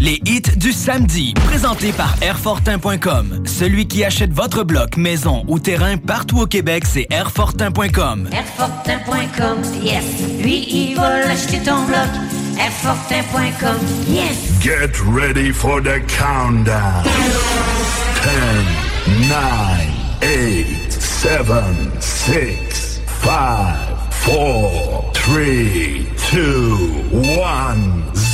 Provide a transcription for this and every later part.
Les hits du samedi, présentés par Airfortin.com. Celui qui achète votre bloc, maison ou terrain partout au Québec, c'est Airfortin.com. Airfortin.com, yes. Lui, il va l'acheter ton bloc. Airfortin.com, yes. Get ready for the countdown. 10, 9, 8, 7, 6, 5, 4, 3, 2, 1, 0.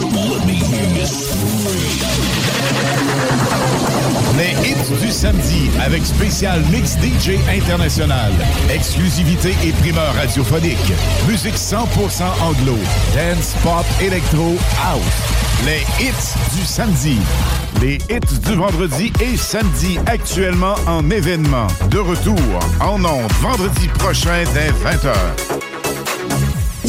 du samedi avec spécial mix DJ international. Exclusivité et primeur radiophonique. Musique 100% anglo. Dance, pop, électro, house. Les hits du samedi. Les hits du vendredi et samedi actuellement en événement. De retour en ondes vendredi prochain dès 20h.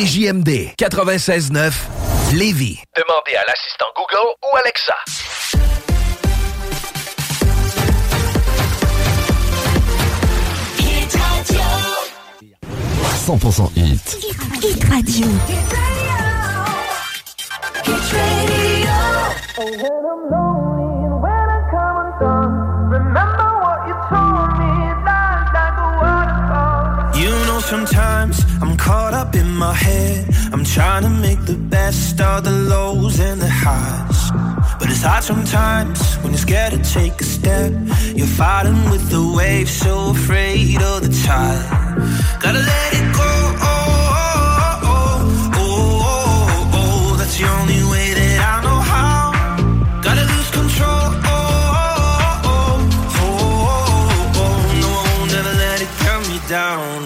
CJMD 96.9 Lévis. Demandez à l'assistant Google ou Alexa. Hit Radio. 100% hit. Hit Radio. Hit Radio. Hit Radio. Oh, oh, oh. my head. I'm trying to make the best of the lows and the highs. But it's hard sometimes when you're scared to take a step. You're fighting with the waves, so afraid of the tide. Gotta let it go. Oh, oh, oh, oh, oh, that's the only way that I know how. Gotta lose control. Oh, oh, oh, down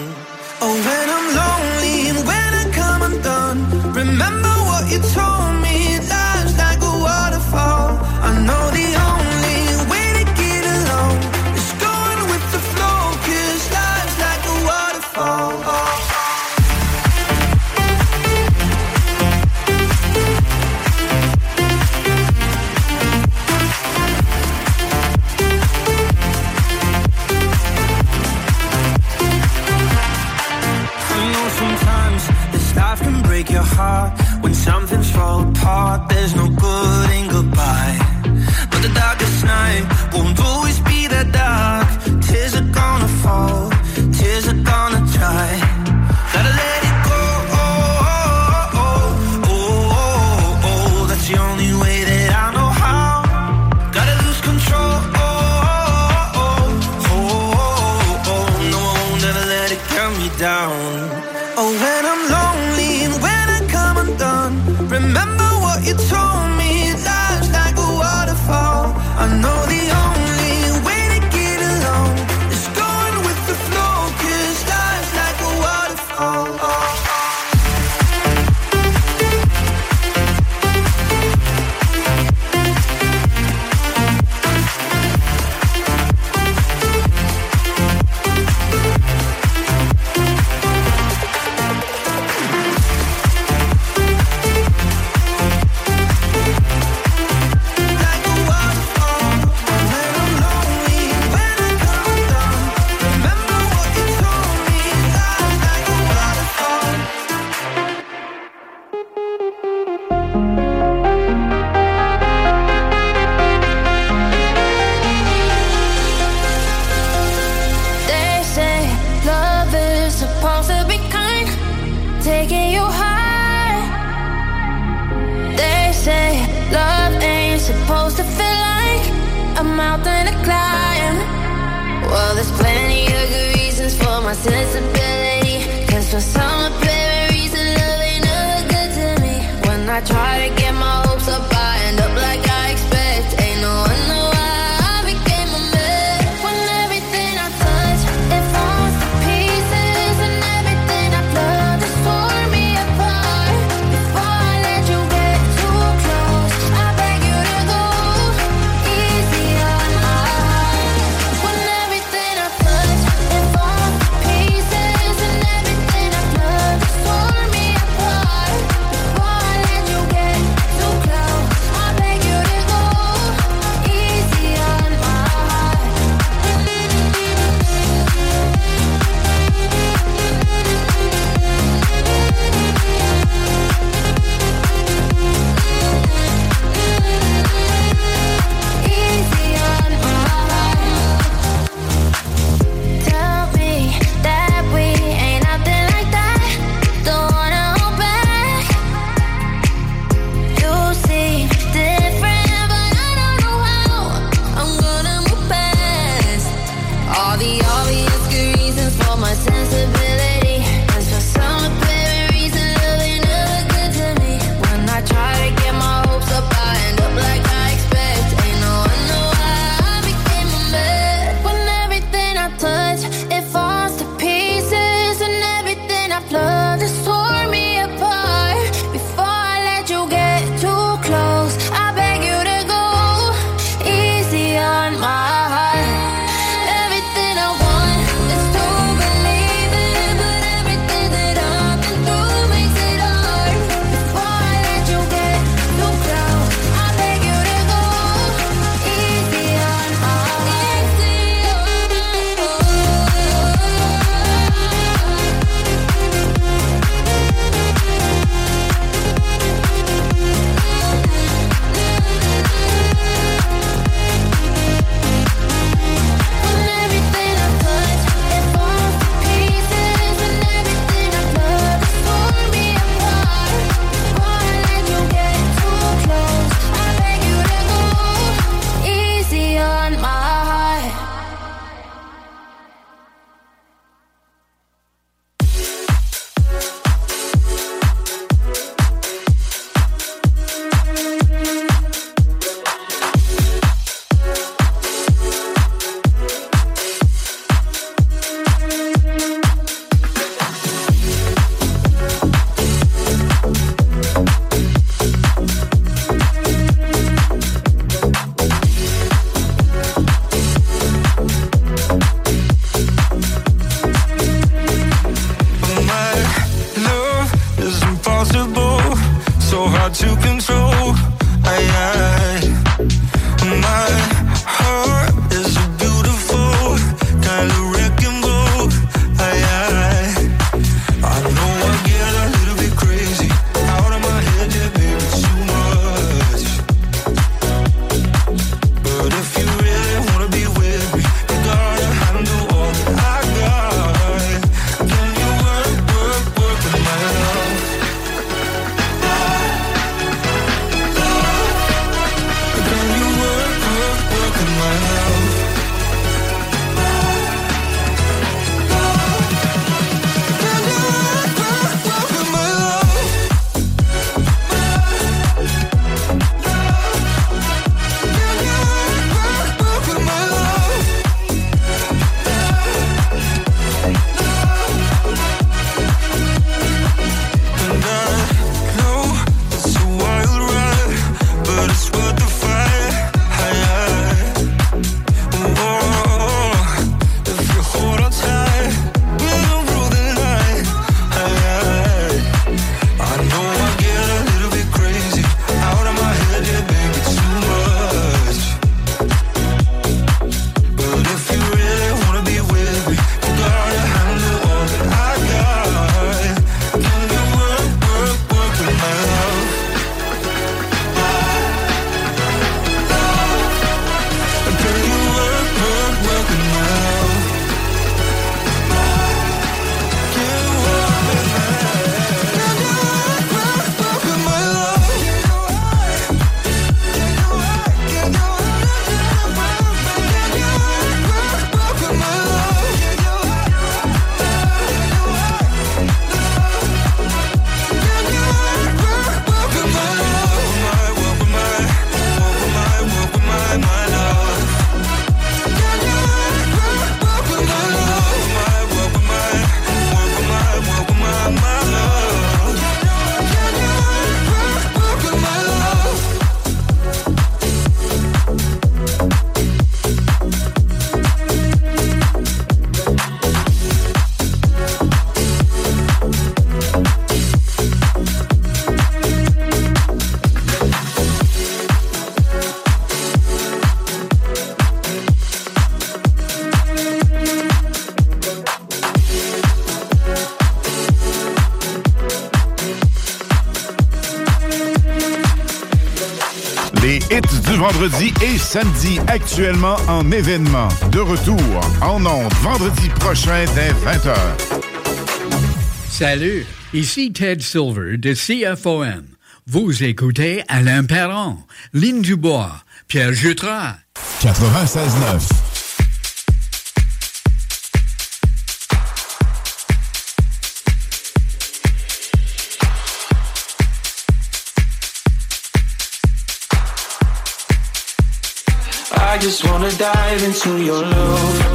vendredi et samedi actuellement en événement. De retour en ondes vendredi prochain dès 20h. Salut, ici Ted Silver de CFOM. Vous écoutez Alain Perron, Lynn Dubois, Pierre Jutras. 96.9. I just wanna dive into your love.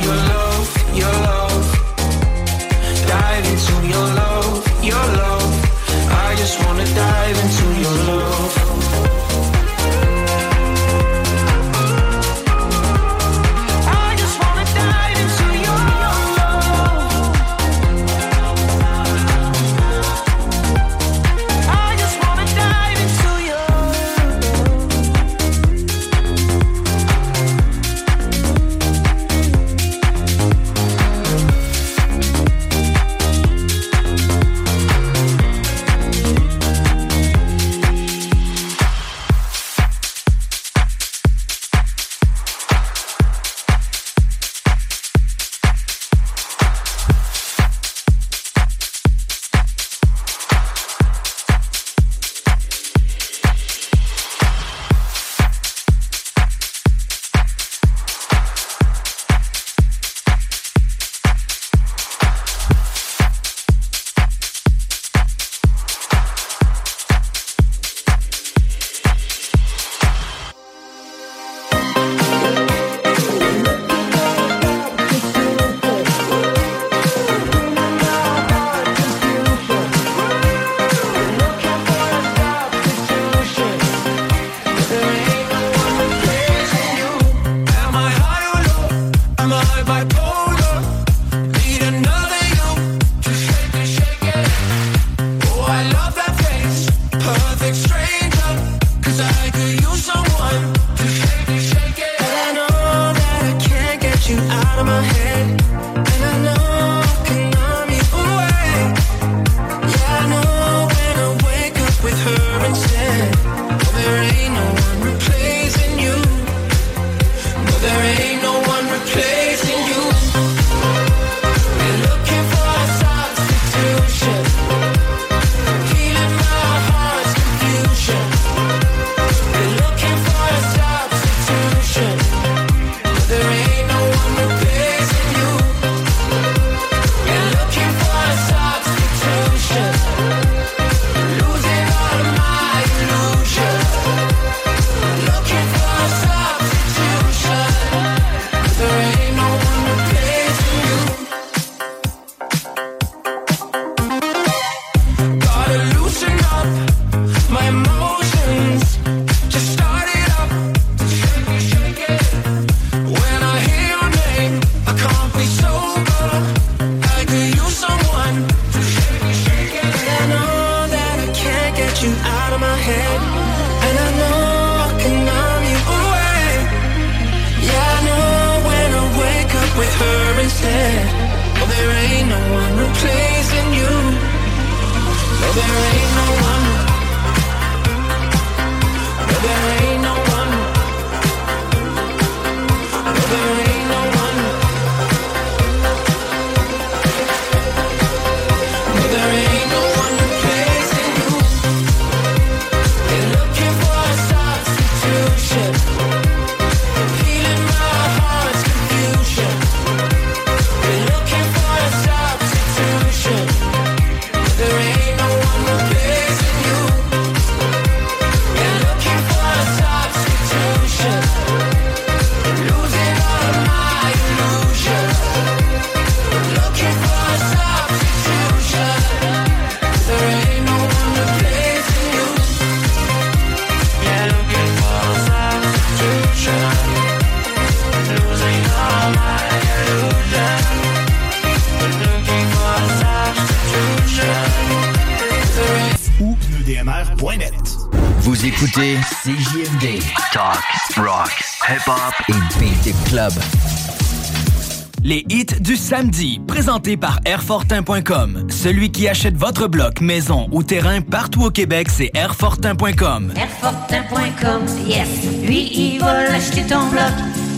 samedi, présentés par Airfortin.com. Celui qui achète votre bloc, maison ou terrain partout au Québec, c'est Airfortin.com. Airfortin.com, yes. Lui, il va l'acheter ton bloc.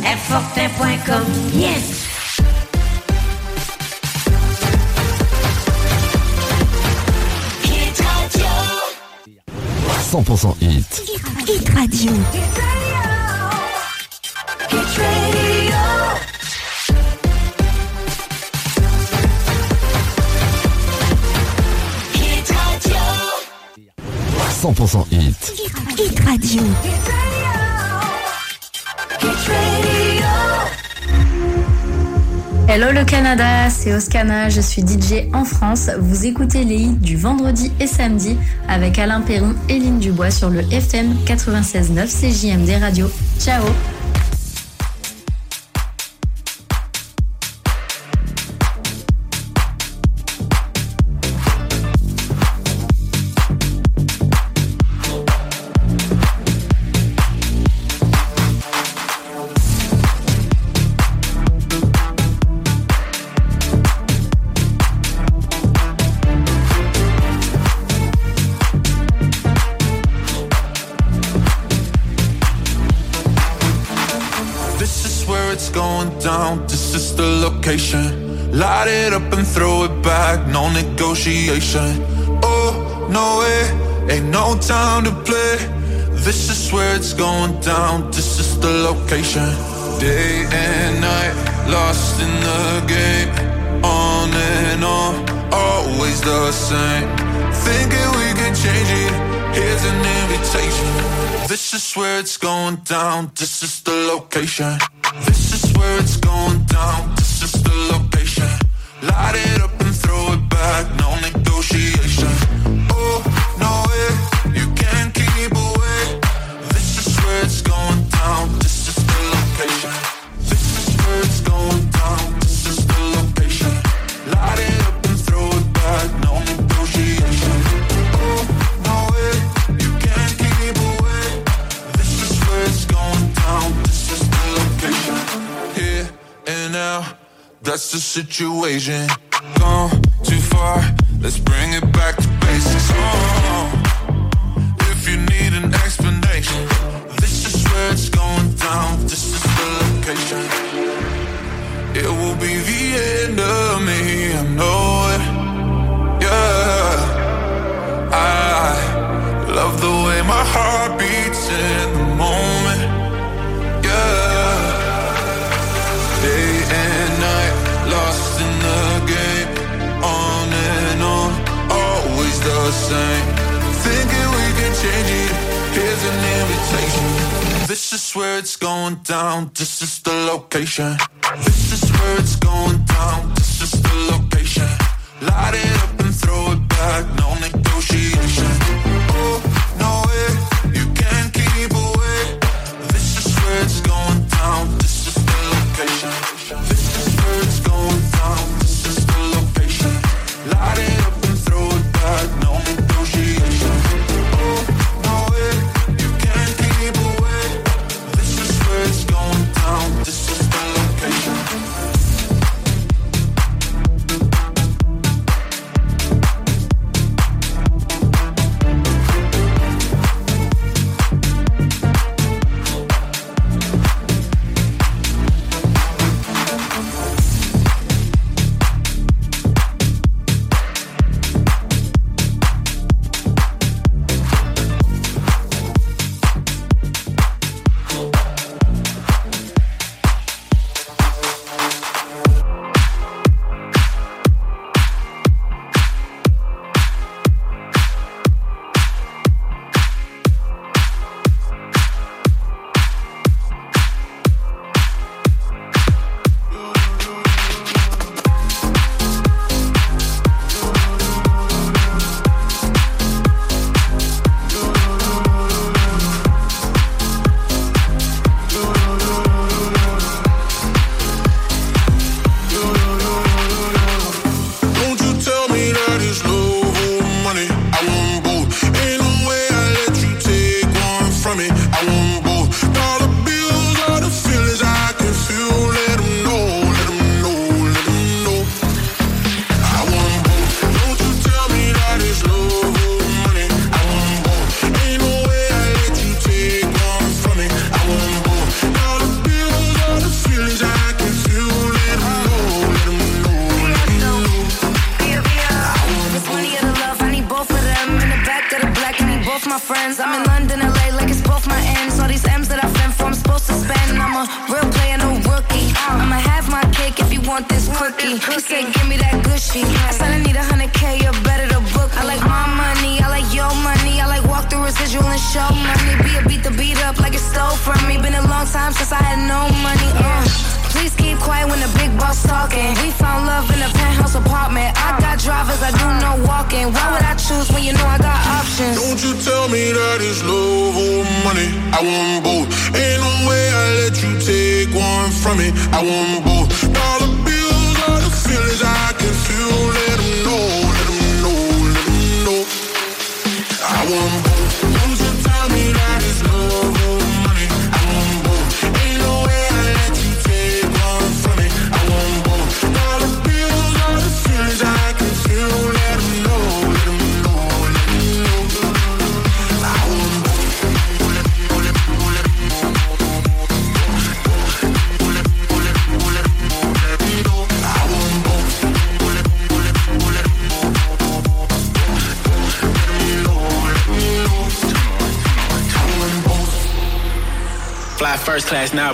Airfortin.com, yes. 100% hit. Hit Radio. Hit Radio. 100% hit. Radio. Hello le Canada, c'est Oscana, je suis DJ en France. Vous écoutez les hits du vendredi et samedi avec Alain Perron et Lynn Dubois sur le FM 96.9 CJMD Radio. Ciao throw it back. No negotiation. Oh, no way. Ain't no time to play. This is where it's going down. This is the location. Day and night, lost in the game. On and on, always the same. Thinking we could change it. Here's an invitation. This is where it's going down. This is the location. This is where it's going down. Light it up and throw it back. No negotiation. That's the situation. Change it. Here's an invitation. This is where it's going down. This is the location. This is where it's going down. This is the location. Light it up and throw it back. No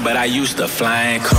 but I used to fly in cars.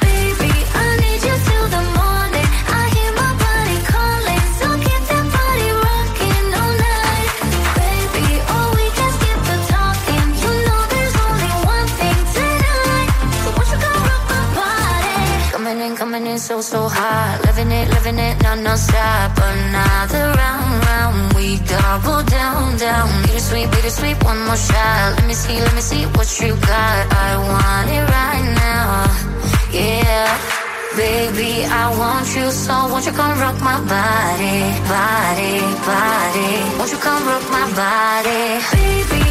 so hot, living it, living it, not non-stop. Another round, round, we double down, down. Bittersweet, bittersweet, one more shot. Let me see, let me see what you got. I want it right now, yeah. Baby, I want you so won't you come rock my body, body, body Won't you come rock my body Baby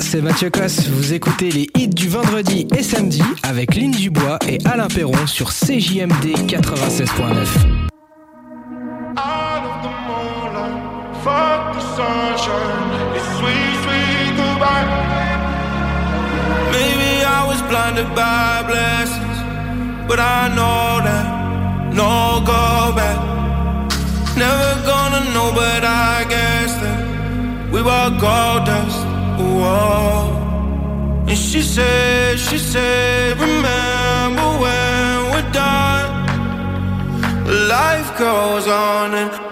C'est Mathieu Cosse. Vous écoutez les hits du vendredi et samedi avec Lynn Dubois et Alain Perron sur CJMD 96.9. Maybe I was blinded by blessings, but I know that no go back. Never gonna know, but I guess that we were gold dust. And she said, she said, remember when we're done. Life goes on and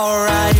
alright.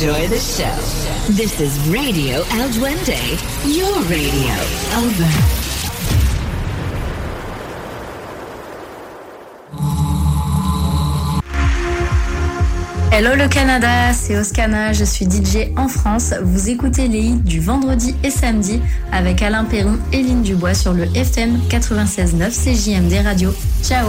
enjoy the show. This is Radio El Duende, your radio. Over. Hello le Canada, c'est Oscana, je suis DJ en France. Vous écoutez les hits du vendredi et samedi avec Alain Perron et Lynn Dubois sur le FM 96.9 CJMD Radio. Ciao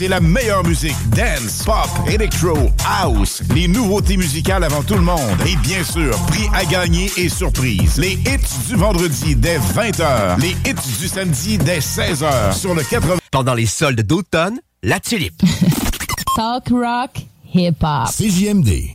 c'est la meilleure musique. Dance, pop, electro, house. Les nouveautés musicales avant tout le monde. Et bien sûr, prix à gagner et surprise. Les hits du vendredi dès 20h. Les hits du samedi dès 16h sur le 80. Pendant les soldes d'automne, la tulipe. Talk rock, hip hop. CJMD.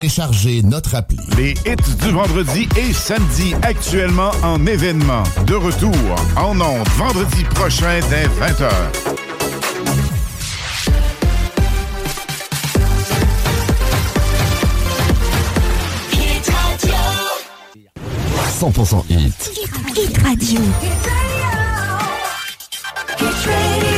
Téléchargez notre appli. Les hits du vendredi et samedi actuellement en événement. De retour en ondes vendredi prochain dès 20h. Hit Radio. 100% hit. Hit Radio. Hit Radio.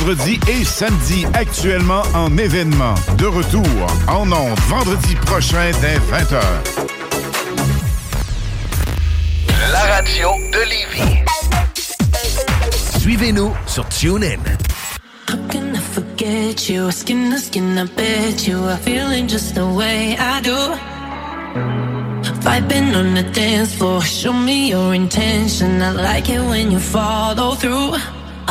vendredi et samedi, actuellement en événement. De retour en ondes vendredi prochain dès 20h. La radio de Lévis. Suivez-nous sur TuneIn. Get you? Skin to skin, I bet you are feeling just the way I do. Vibing on the dance floor, show me your intention. I like it when you follow through.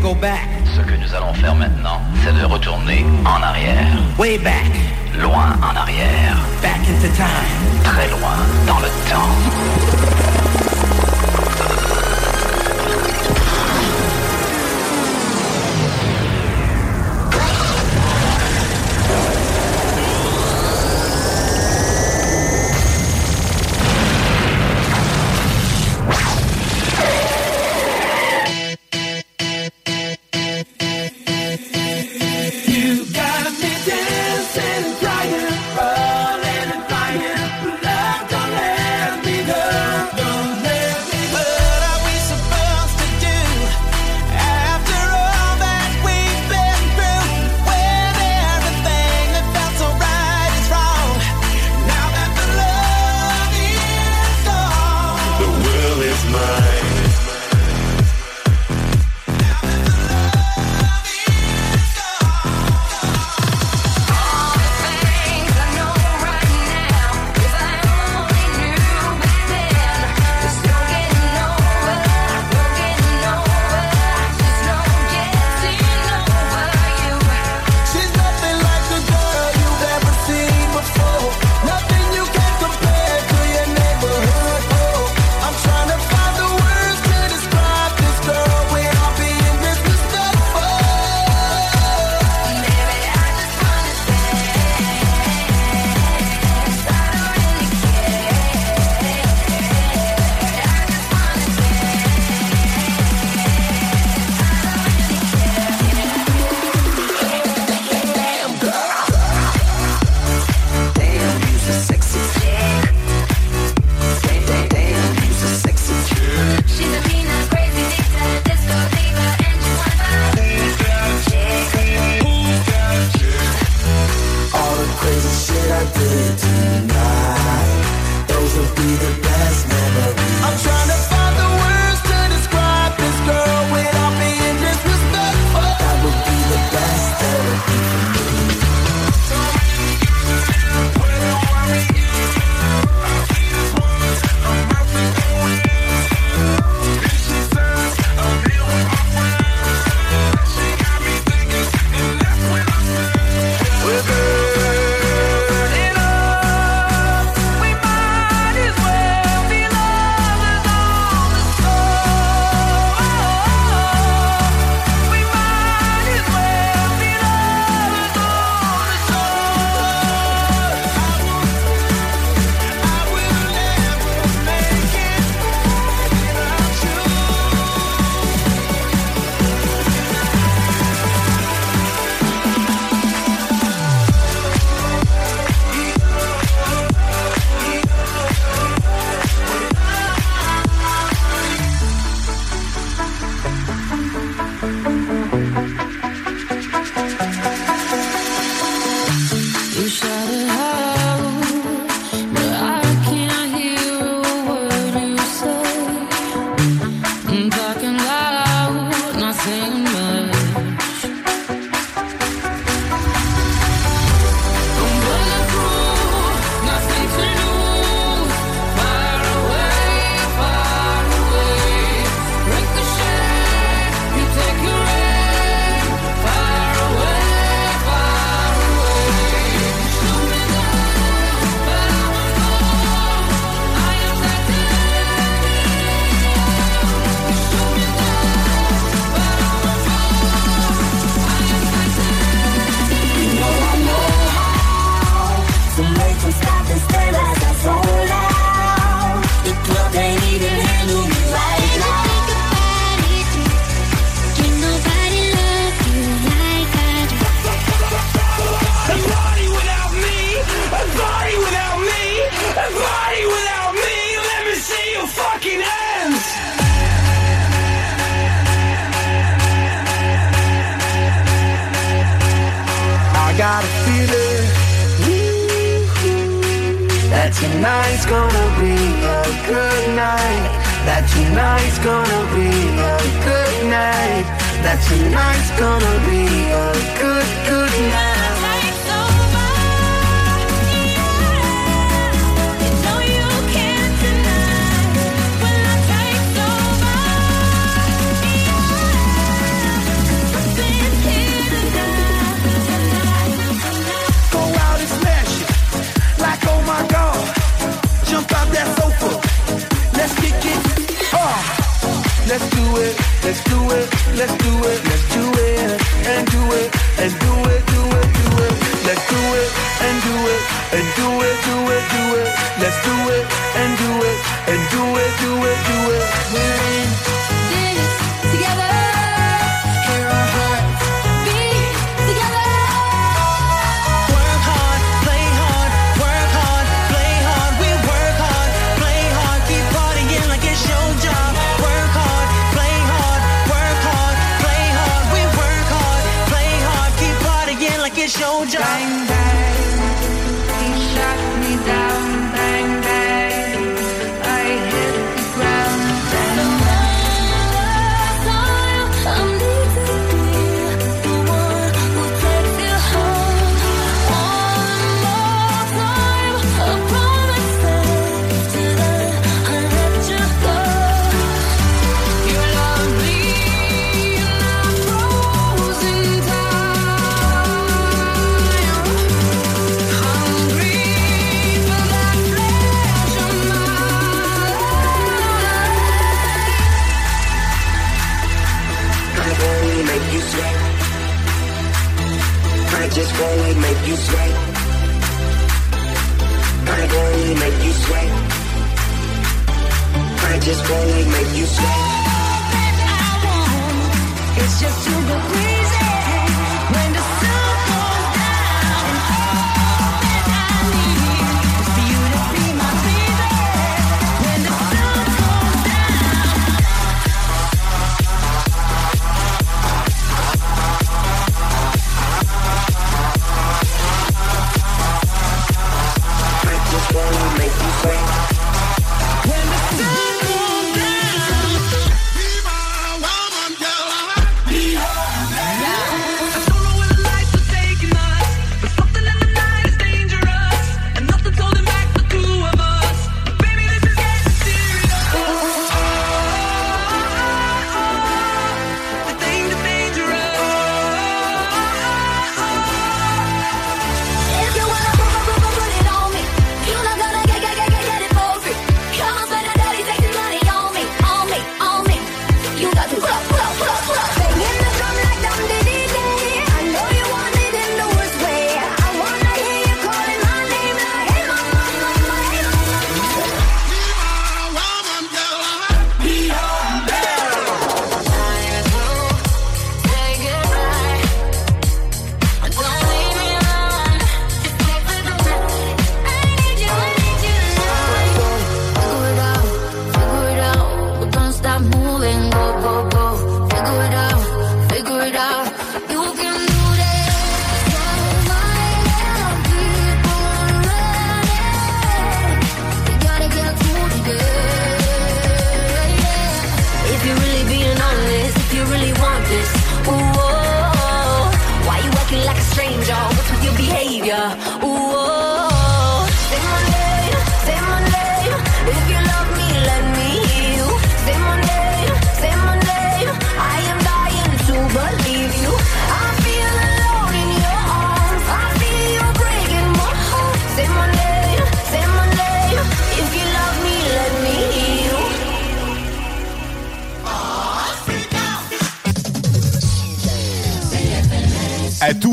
go back.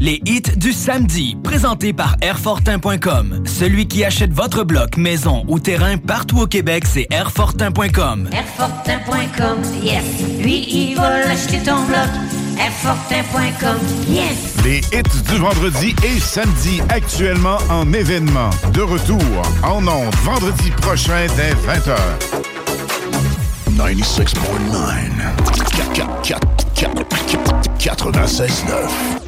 Les hits du samedi, présentés par Airfortin.com. Celui qui achète votre bloc, maison ou terrain partout au Québec, c'est Airfortin.com. Airfortin.com, yes. Lui, il va l'acheter ton bloc. Airfortin.com, yes. Les hits du vendredi et samedi actuellement en événement. De retour en ondes vendredi prochain dès 20h. 96.9.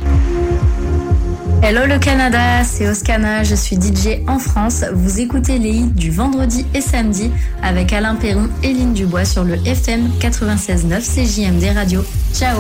Hello le Canada, c'est Oscana, je suis DJ en France. Vous écoutez les hits du vendredi et samedi avec Alain Perron et Lynn Dubois sur le FM 96.9 CJMD Radio. Ciao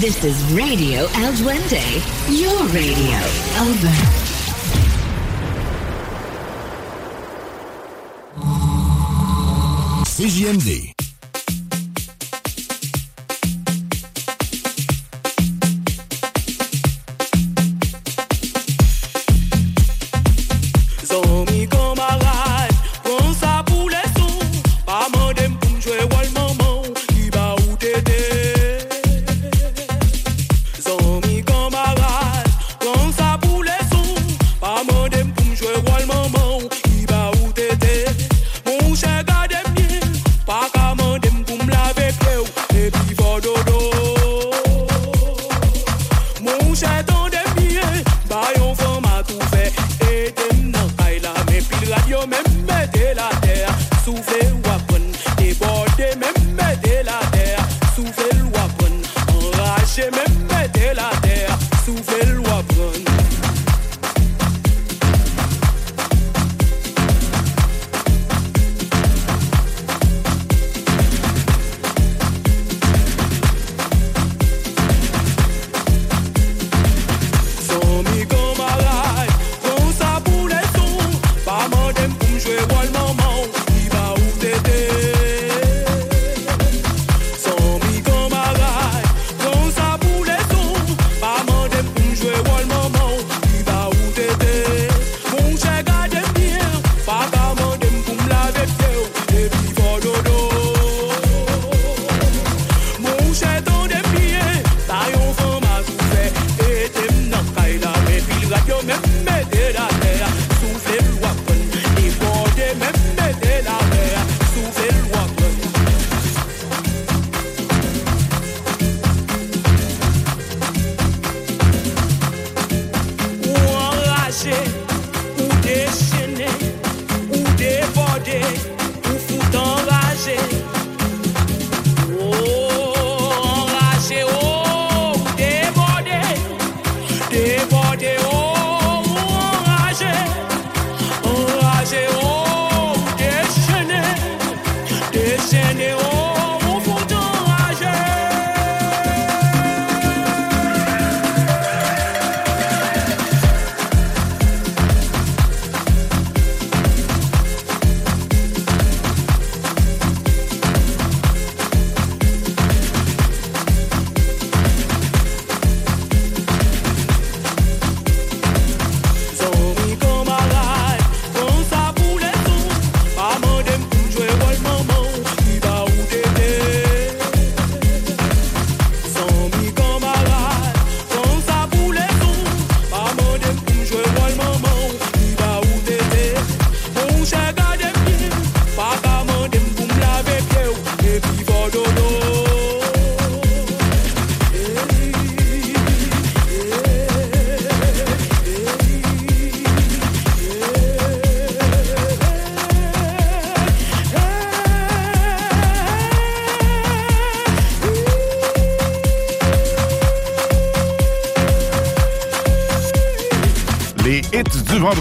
This is Radio El Duende, your radio. Over. CGMD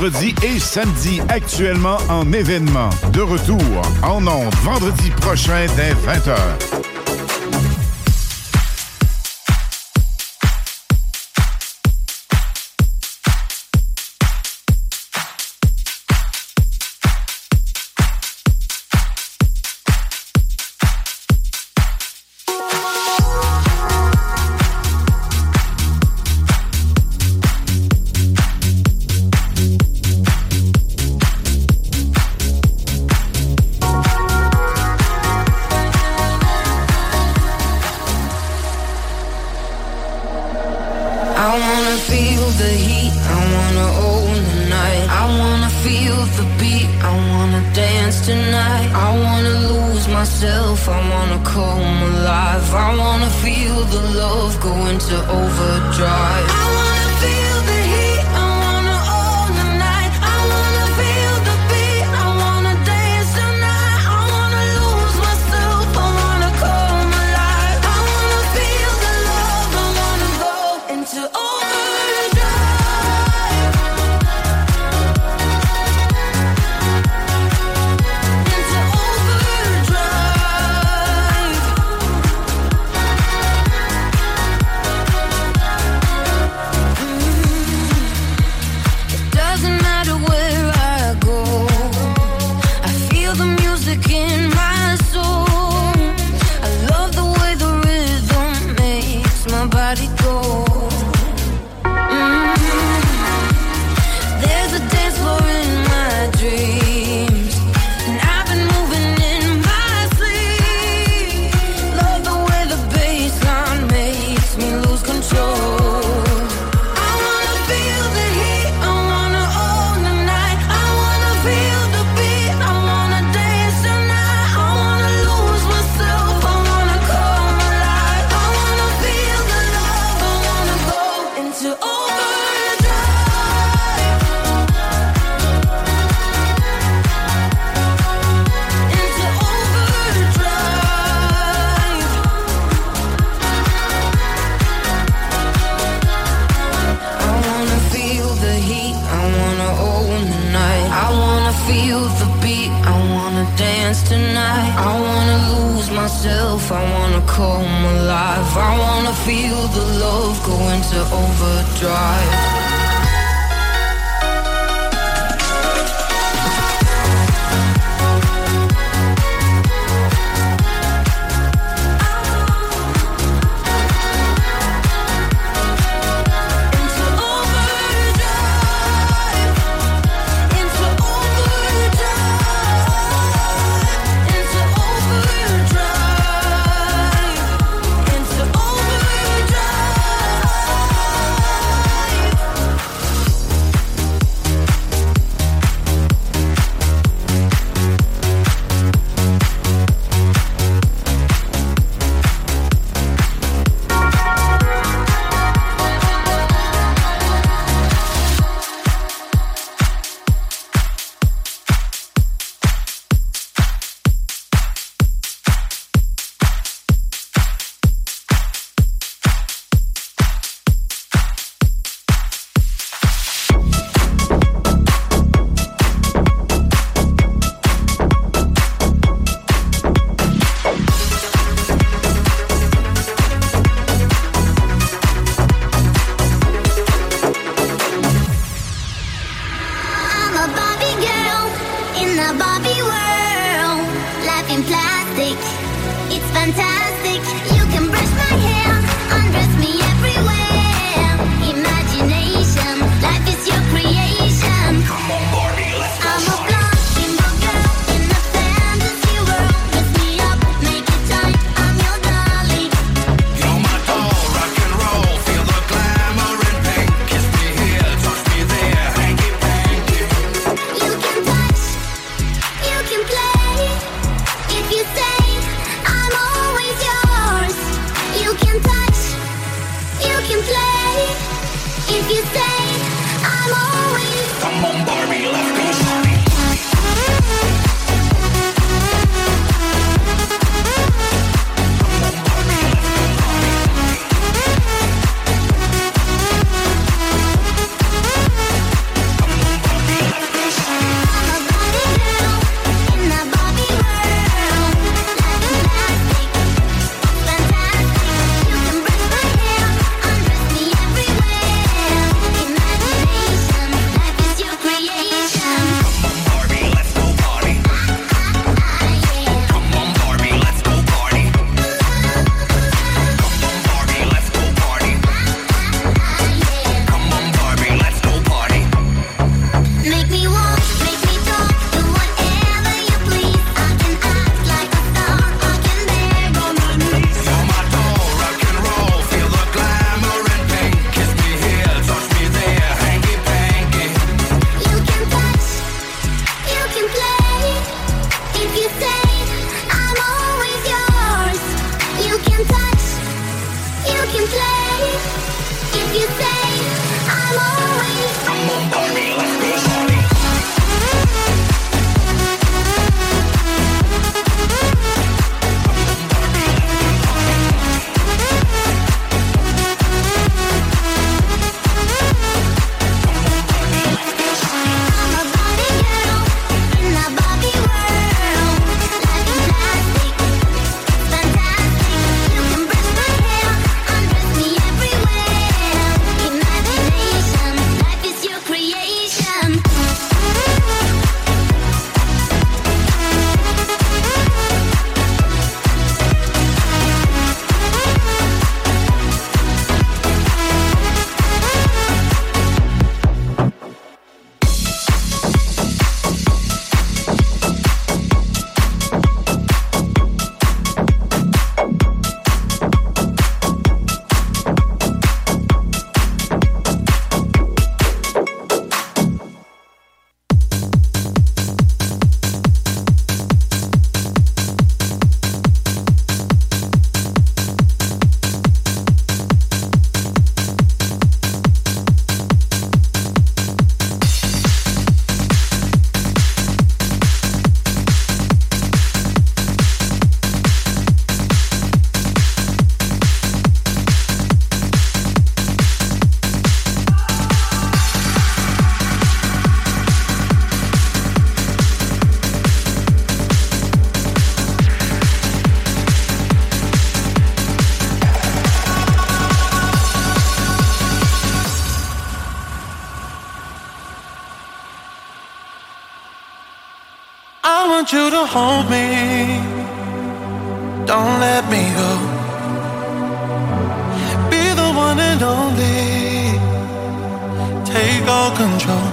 vendredi et samedi, actuellement en événement. De retour en ondes vendredi prochain dès 20h. hold me. Don't let me go. Be the one and only. Take all control.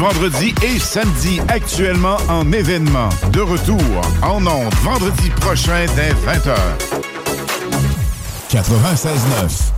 vendredi et samedi, actuellement en événement. De retour en ondes vendredi prochain dès 20h. 96.9